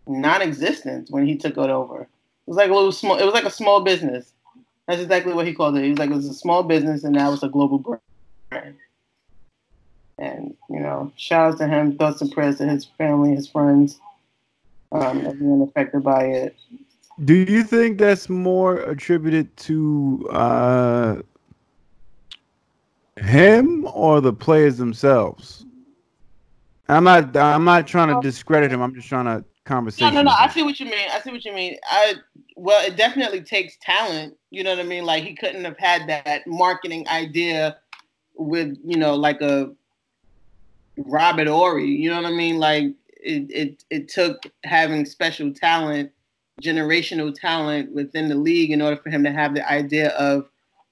non-existence when he took it over. It was like a little small. It was like a small business. That's exactly what he called it. He was like, it was a small business, and now it's a global brand. And you know, shout out to him. Thoughts and prayers to his family, his friends, um, everyone affected by it. Do you think that's more attributed to uh, him or the players themselves? I'm not. I'm not trying to discredit him. I'm just trying to conversation. No, no, no. I see what you mean. I see what you mean. I well, it definitely takes talent. You know what I mean? Like he couldn't have had that marketing idea with you know like a Robert Horry. You know what I mean? Like it it it took having special talent, generational talent within the league in order for him to have the idea of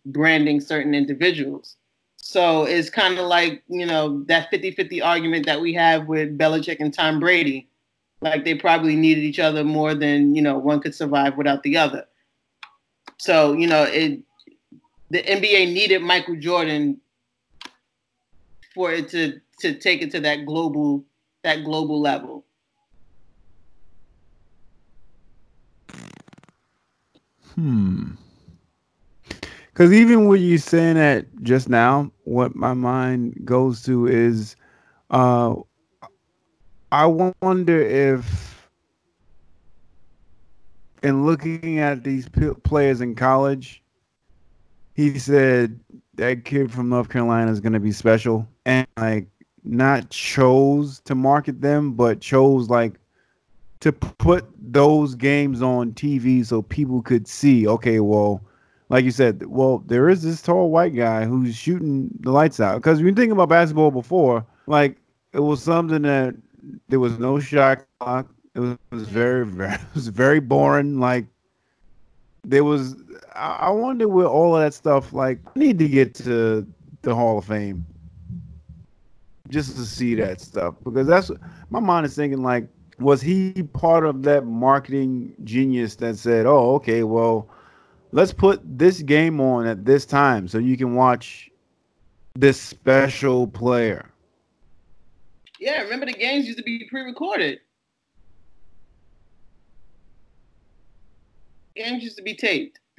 branding certain individuals. So it's kind of like, you know, that 50-50 argument that we have with Belichick and Tom Brady like they probably needed each other more than you know one could survive without the other. So you know it. The NBA needed Michael Jordan for it to to take it to that global that global level. Hmm. Because even what you're saying that just now, what my mind goes to is, uh, I wonder if, in looking at these players in college, he said that kid from North Carolina is going to be special, and like not chose to market them, but chose like to put those games on TV so people could see. Okay, well, like you said, well, there is this tall white guy who's shooting the lights out. Because when you think about basketball before, like it was something that there was no shot clock. It was, it was very, very, it was very boring. Like there was, I, I wonder where all of that stuff. Like, I need to get to the Hall of Fame just to see that stuff because that's my mind is thinking. Like, was he part of that marketing genius that said, "Oh, okay, well, let's put this game on at this time so you can watch this special player." Yeah, remember the games used to be pre-recorded. Games used to be taped.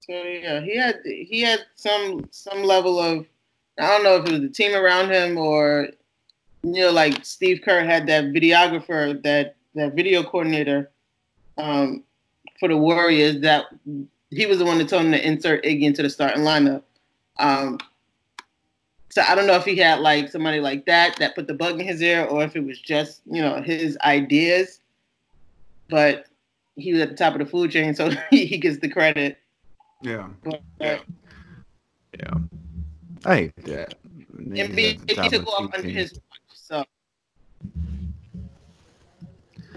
so yeah, he had he had some some level of I don't know if it was the team around him or you know like Steve Kerr had that videographer that that video coordinator um, for the Warriors that he was the one that told him to insert Iggy into the starting lineup. Um, so I don't know if he had like somebody like that that put the bug in his ear, or if it was just you know his ideas. But he was at the top of the food chain, so he gets the credit. Yeah. But, uh, yeah. I hate that. NBA he took off under his watch, so.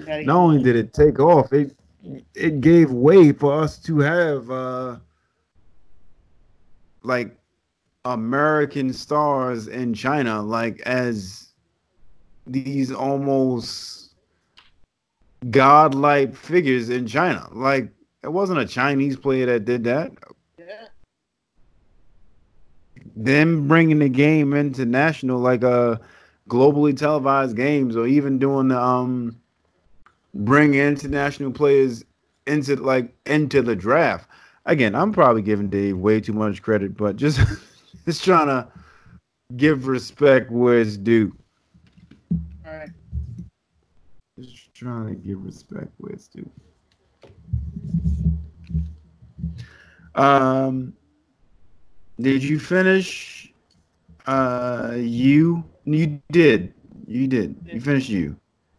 Not only did it take off, it it gave way for us to have uh like American stars in China, like as these almost godlike figures in China. Like it wasn't a Chinese player that did that. Yeah. them bringing the game into national, like uh, globally televised games, or even doing the um, bring international players into like into the draft. Again, I'm probably giving Dave way too much credit, but just just trying to give respect where it's due. All right. Just trying to give respect where it's due. Um, did you finish? Uh, you you did. You did. You finished you.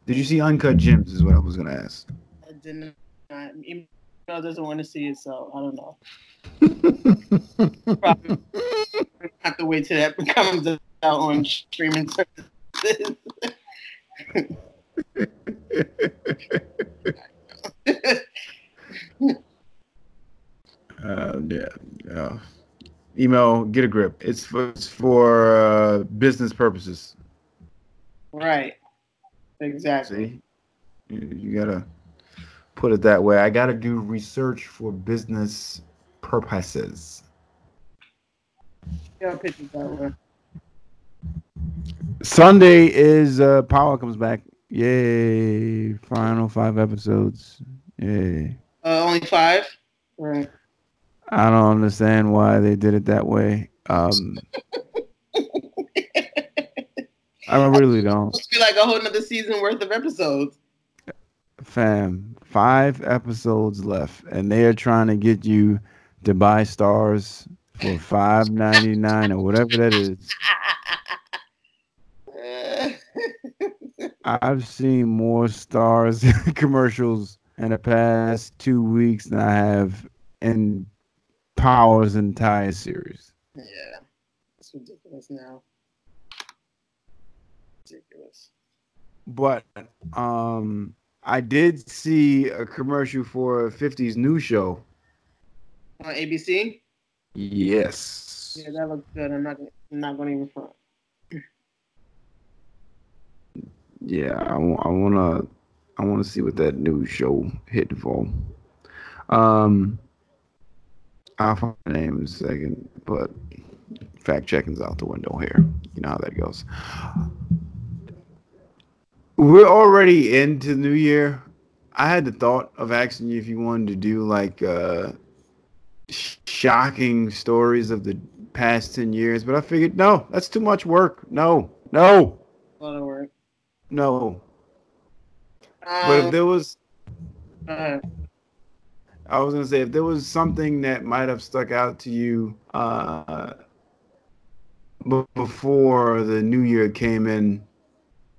Did you see Uncut Gems? Is what I was gonna ask. I didn't. Uh, email doesn't want to see it, so I don't know. Probably have to wait till that comes out on streaming services. Uh, yeah, yeah. Email, get a grip. It's for, it's for uh, business purposes. right. Exactly. See, you, you gotta put it that way. I gotta do research for business purposes. Yeah, pictures that way. Sunday is uh, Power comes back. Yay! Final five episodes. Yay! Uh, only five. Right. I don't understand why they did it that way. Um, I really don't. Must be like a whole nother season worth of episodes. Fam, five episodes left, and they are trying to get you to buy Starz for five ninety nine or whatever that is. I've seen more Starz commercials in the past two weeks than I have in Power's entire series. yeah, it's ridiculous now. Ridiculous. But um, I did see a commercial for a 50's new show. On ABC. Yes. Yeah, that looks good. I'm not. gonna- I'm not going to even front. Yeah, I, I wanna I wanna see what that new show hit for. Um, I'll find the name in a second, but fact checking's out the window here. You know how that goes. We're already into the New Year. I had the thought of asking you if you wanted to do like uh, sh- shocking stories of the past ten years, but I figured no, that's too much work. No, no, A lot of work. no. But if Um, there was, uh, I was gonna say, if there was something that might have stuck out to you uh, b- before the new year came in,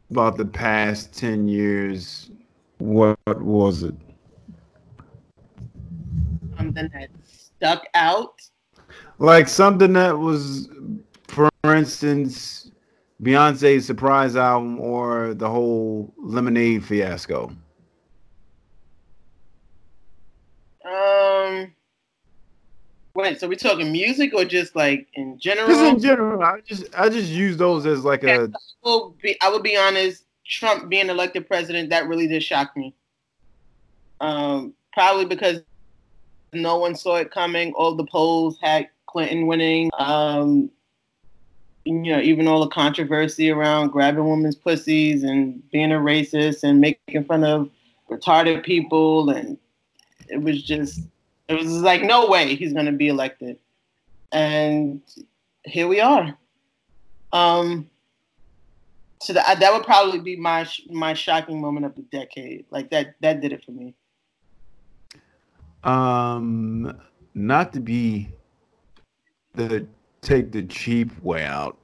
about the past ten years, what was it? something that stuck out. Like something that was, for instance, Beyonce's surprise album or the whole Lemonade fiasco. Um. Wait, so we talking music or just like in general? Just in general, I just I just use those as like a will be, I will be honest. Trump being elected president, that really did shock me. Um, probably because no one saw it coming. All the polls had Clinton winning. Um, you know, even all the controversy around grabbing women's pussies and being a racist and making fun of retarded people, and it was just, it was like no way he's gonna be elected, and here we are. Um, so that that would probably be my my shocking moment of the decade. Like that that did it for me. Um, not to be the take the cheap way out.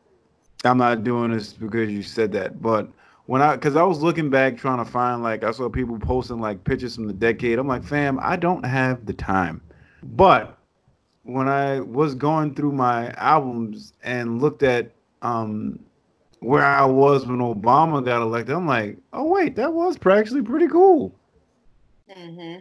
I'm not doing this because you said that, but when I, because I was looking back trying to find like I saw people posting like pictures from the decade. I'm like, fam, I don't have the time. But when I was going through my albums and looked at um where I was when Obama got elected, I'm like, oh wait, that was actually pretty cool. Mm-hmm.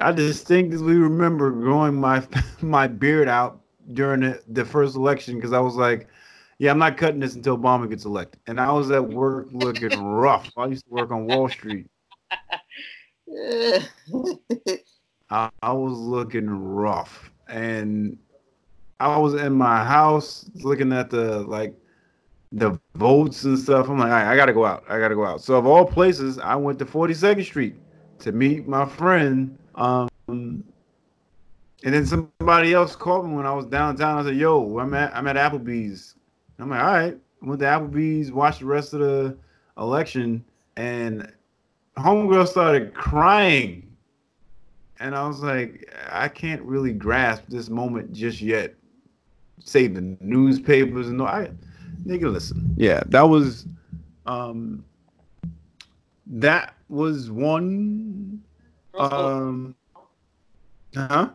I distinctly remember growing my my beard out during the, the first election because I was like, yeah, I'm not cutting this until Obama gets elected. And I was at work looking rough. I used to work on Wall Street. I, I was looking rough. and I was in my house looking at the like the votes and stuff. I'm like, all right, I gotta go out. I gotta go out. So of all places, I went to 42nd Street to meet my friend. Um, and then somebody else called me when I was downtown. I said, "Yo, I'm at I'm at Applebee's." I'm like, "All right." I went to Applebee's, watched the rest of the election, and homegirl started crying. And I was like, I can't really grasp this moment just yet. Save the newspapers and no, I nigga, listen. Yeah, that was um that was one um huh?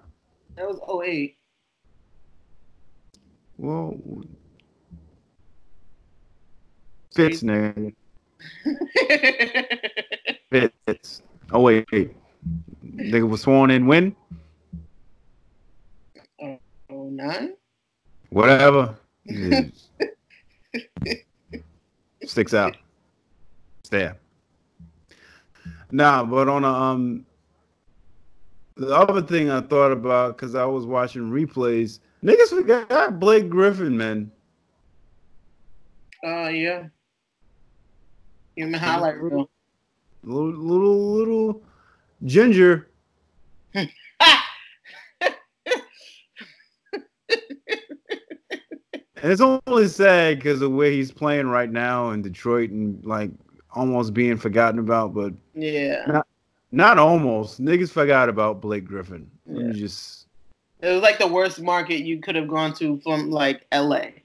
That was 08. Well Fitz nigga. Fitz. Oh wait, wait. Nigga was sworn in when? Oh nine? Whatever. Sticks out. It's there. Nah, but on a um the other thing I thought about because I was watching replays, niggas forgot Blake Griffin, man. Oh uh, yeah. Human highlight reel. Little little little ginger. And it's only sad because of where he's playing right now in Detroit and like almost being forgotten about. But yeah, not, not almost. Niggas forgot about Blake Griffin. Yeah. just it was like the worst market you could have gone to from like L.A.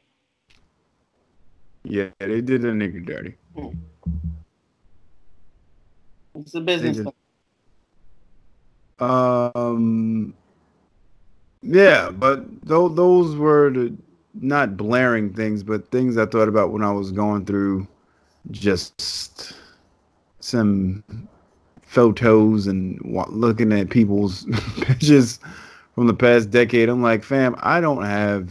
Yeah, they did a nigga dirty. Hmm. It's a business. Um. Yeah, but th- those were the not blaring things, but things I thought about when I was going through just some photos and looking at people's pictures from the past decade. I'm like, fam, I don't have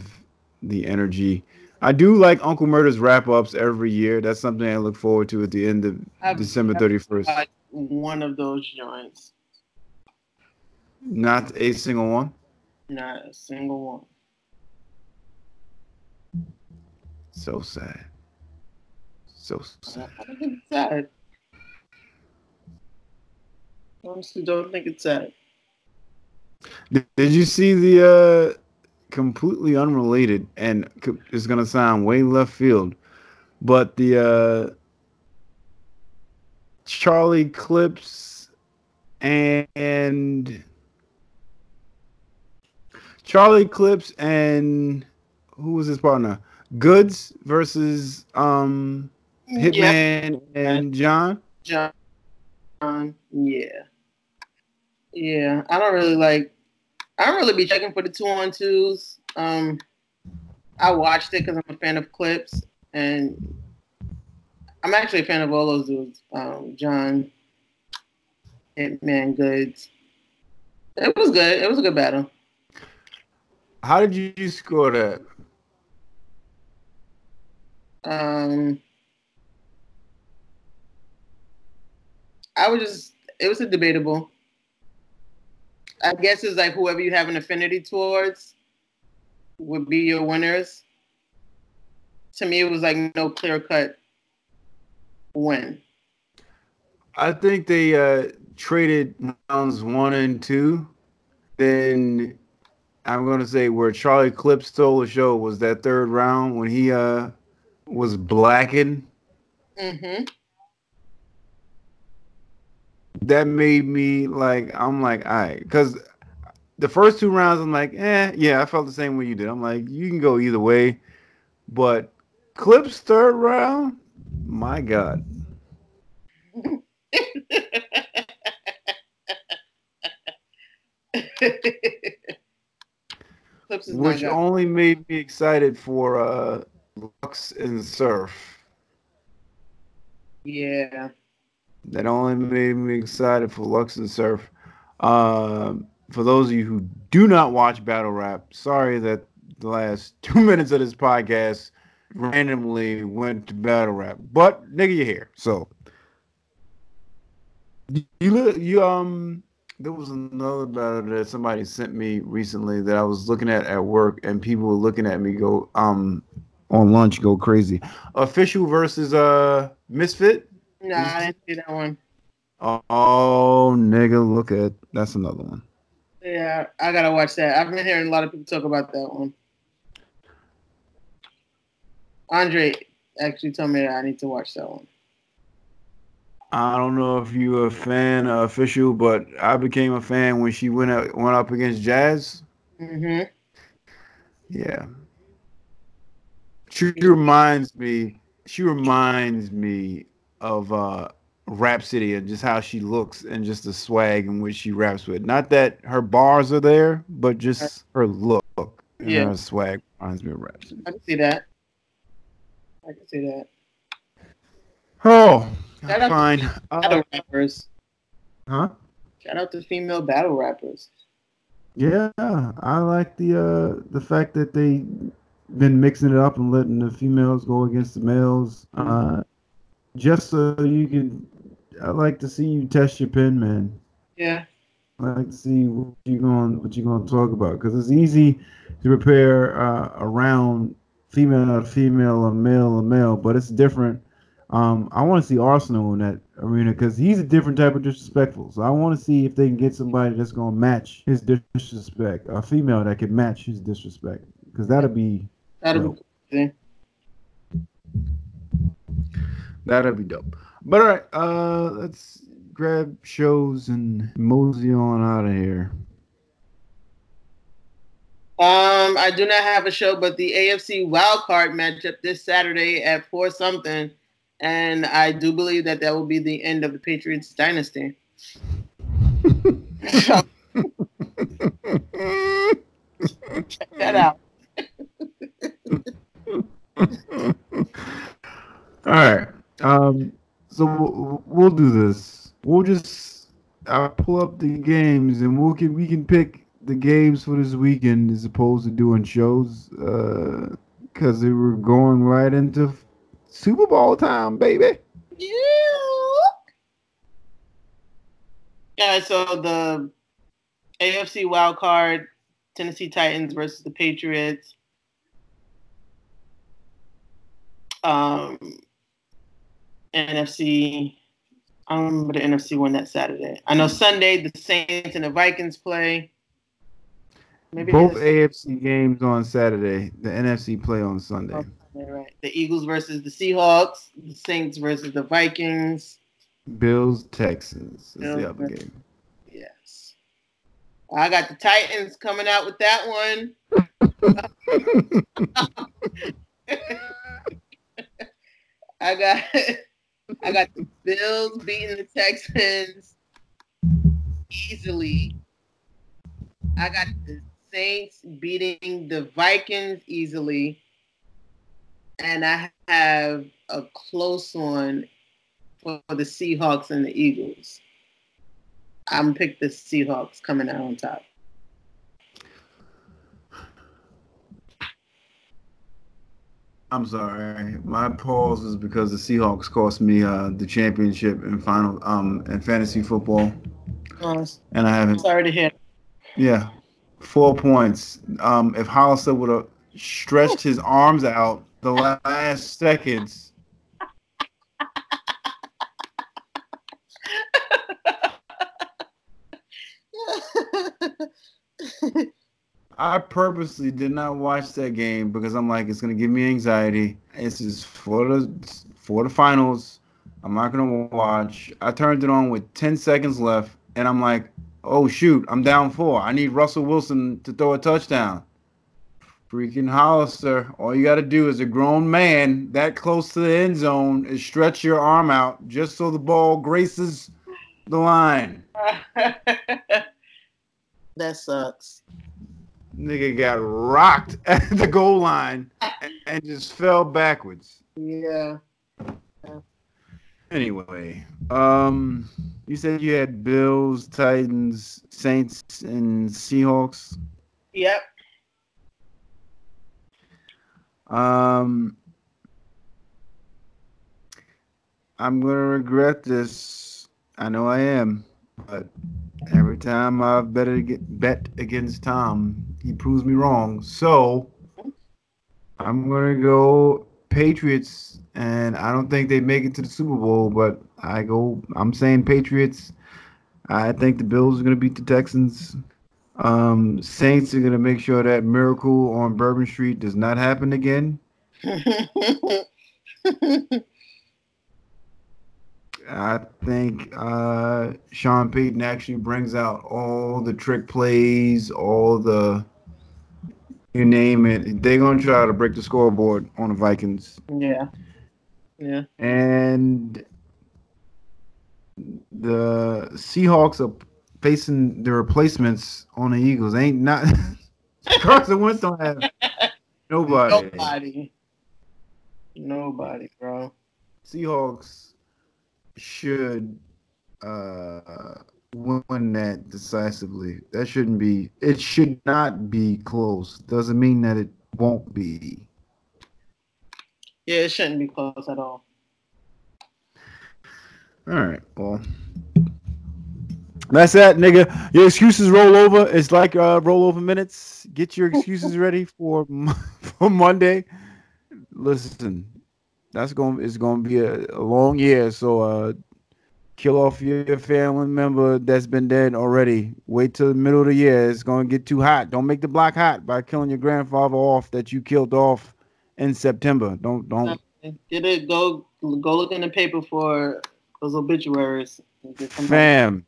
the energy. I do like Uncle Murda's rap ups every year. That's something I look forward to at the end of December 31st. One of those joints. Not a single one? Not a single one. So sad. So sad. I don't think it's sad. Honestly, don't think it's sad. Did, did you see the uh, completely unrelated and it's gonna sound way left field, but the uh, Charlie Clips and Charlie Clips and who was his partner? Goodz versus um Hitman yep. and John. John, yeah, yeah. I don't really like. I don't really be checking for the two on twos. Um, I watched it because I'm a fan of clips, and I'm actually a fan of all those dudes. Um, John, Hitman, Goodz. It was good. It was a good battle. How did you score that? Um, I was just, it was a debatable. I guess it's like whoever you have an affinity towards would be your winners. To me, it was like no clear cut win. I think they uh, traded rounds one and two. Then I'm going to say where Charlie Clip stole the show was that third round when he uh, was blackened. Mm-hmm. That made me like I'm like, all right, because the first two rounds I'm like, eh, yeah, I felt the same way you did. I'm like, you can go either way, but Clips third round, my God. Which only made me excited for uh Lux and Surf. Yeah. That only made me excited for Lux and Surf. Uh, for those of you who do not watch battle rap, sorry that the last two minutes of this podcast randomly went to battle rap. But nigga, you're here, so you look you um There was another battle that somebody sent me recently that I was looking at at work, and people were looking at me go um on lunch go crazy. Official versus uh Misfit. Nah, I didn't see that one. Oh, nigga, look at that's another one. Yeah, I gotta watch that. I've been hearing a lot of people talk about that one. Andre actually told me that I need to watch that one. I don't know if you're a fan of official, but I became a fan when she went up went up against Jazz. Mm-hmm. Yeah. She reminds me. She reminds me of uh, Rapsody and just how she looks and just the swag in which she raps with. Not that her bars are there, but just her look and Yeah. her swag reminds me of Rapsody. I can see that. I can see that. Oh, Shout out to fine. Uh, Battle rappers. huh? Shout out to female battle rappers. Yeah, I like the uh the fact that they been mixing it up and letting the females go against the males. Uh just so you can I like to see you test your pen, man. Yeah. I like to see what you're going what you're going to talk about because it's easy to prepare uh, around female to female or male to male, but it's different. Um, I want to see Arsonal in that arena because he's a different type of disrespectful. So I want to see if they can get somebody that's gonna match his disrespect, a female that can match his disrespect, because that'll be That'll be cool. that'll be dope. But all right, uh, let's grab shows and mosey on out of here. Um, I do not have a show, but the AFC wildcard matchup this Saturday at four something, and I do believe that that will be the end of the Patriots dynasty. Check that out. All right. Um. So we'll, we'll do this. We'll just I'll pull up the games and we'll can we can pick the games for this weekend as opposed to doing shows. Uh, because they were going right into Super Bowl time, baby. Yeah. Yeah. So the AFC wild card, Tennessee Titans versus the Patriots. Um, NFC. I don't remember the NFC one that Saturday. I know Sunday the Saints and the Vikings play. Maybe Both AFC games on Saturday. The NFC play on Sunday. Oh, yeah, right. The Eagles versus the Seahawks. The Saints versus the Vikings. Bills Texans is Bills the other game. Yes. I got the Titans coming out with that one. I got I got the Bills beating the Texans easily. I got the Saints beating the Vikings easily. And I have a close one for the Seahawks and the Eagles. I'm pick the Seahawks coming out on top. I'm sorry. My pause is because the Seahawks cost me uh, the championship in final um in fantasy football, Oh, and I haven't. sorry to hear. Yeah, four points. Um, if Hollister would have stretched his arms out the last seconds, I purposely did not watch that game because I'm like, it's gonna give me anxiety. This is for the for the finals. I'm not gonna watch. I turned it on with 10 seconds left, and I'm like, oh shoot, I'm down four. I need Russell Wilson to throw a touchdown. Freaking Hollister, all you gotta do as a grown man that close to the end zone is stretch your arm out just so the ball graces the line. that sucks. Nigga got rocked at the goal line and, and just fell backwards. Yeah. Anyway, um, you said you had Bills, Titans, Saints, and Seahawks. Yep. Um, I'm gonna regret this. I know I am. but every time I bet, bet against Tom, he proves me wrong. So I'm gonna go Patriots, and I don't think they make it to the Super Bowl, but I go. I'm saying Patriots. I think the Bills are gonna beat the Texans. Um, Saints are gonna make sure that miracle on Bourbon Street does not happen again. I think uh, Sean Payton actually brings out all the trick plays, all the you name it. They're gonna try to break the scoreboard on the Vikings, yeah. Yeah. and the Seahawks are facing the replacements on the Eagles. Ain't not Carson Wentz don't have nobody. Nobody. Nobody, bro. Seahawks should uh win that decisively. That shouldn't be it should not be close. Doesn't mean that it won't be. Yeah, it shouldn't be close at all. All right. Well, that's that, nigga. Your excuses roll over. It's like uh rollover minutes. Get your excuses ready for for Monday. Listen, that's going to it's going to be a, a long year. So uh kill off your family member that's been dead already. Wait till the middle of the year. It's going to get too hot. Don't make the block hot by killing your grandfather off that you killed off in September. Don't don't Get it. Go go look in the paper for those obituaries. Fam,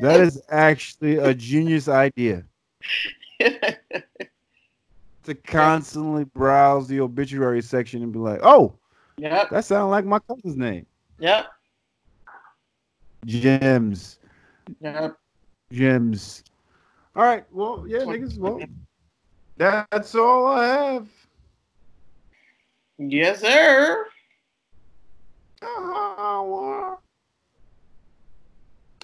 that is actually a genius idea to constantly browse the obituary section and be like, "Oh, yep. that sounds like my cousin's name." Yep gems. Yeah. Gems. All right. Well, yeah, niggas. Well, that's all I have. Yes, sir. Uh-huh,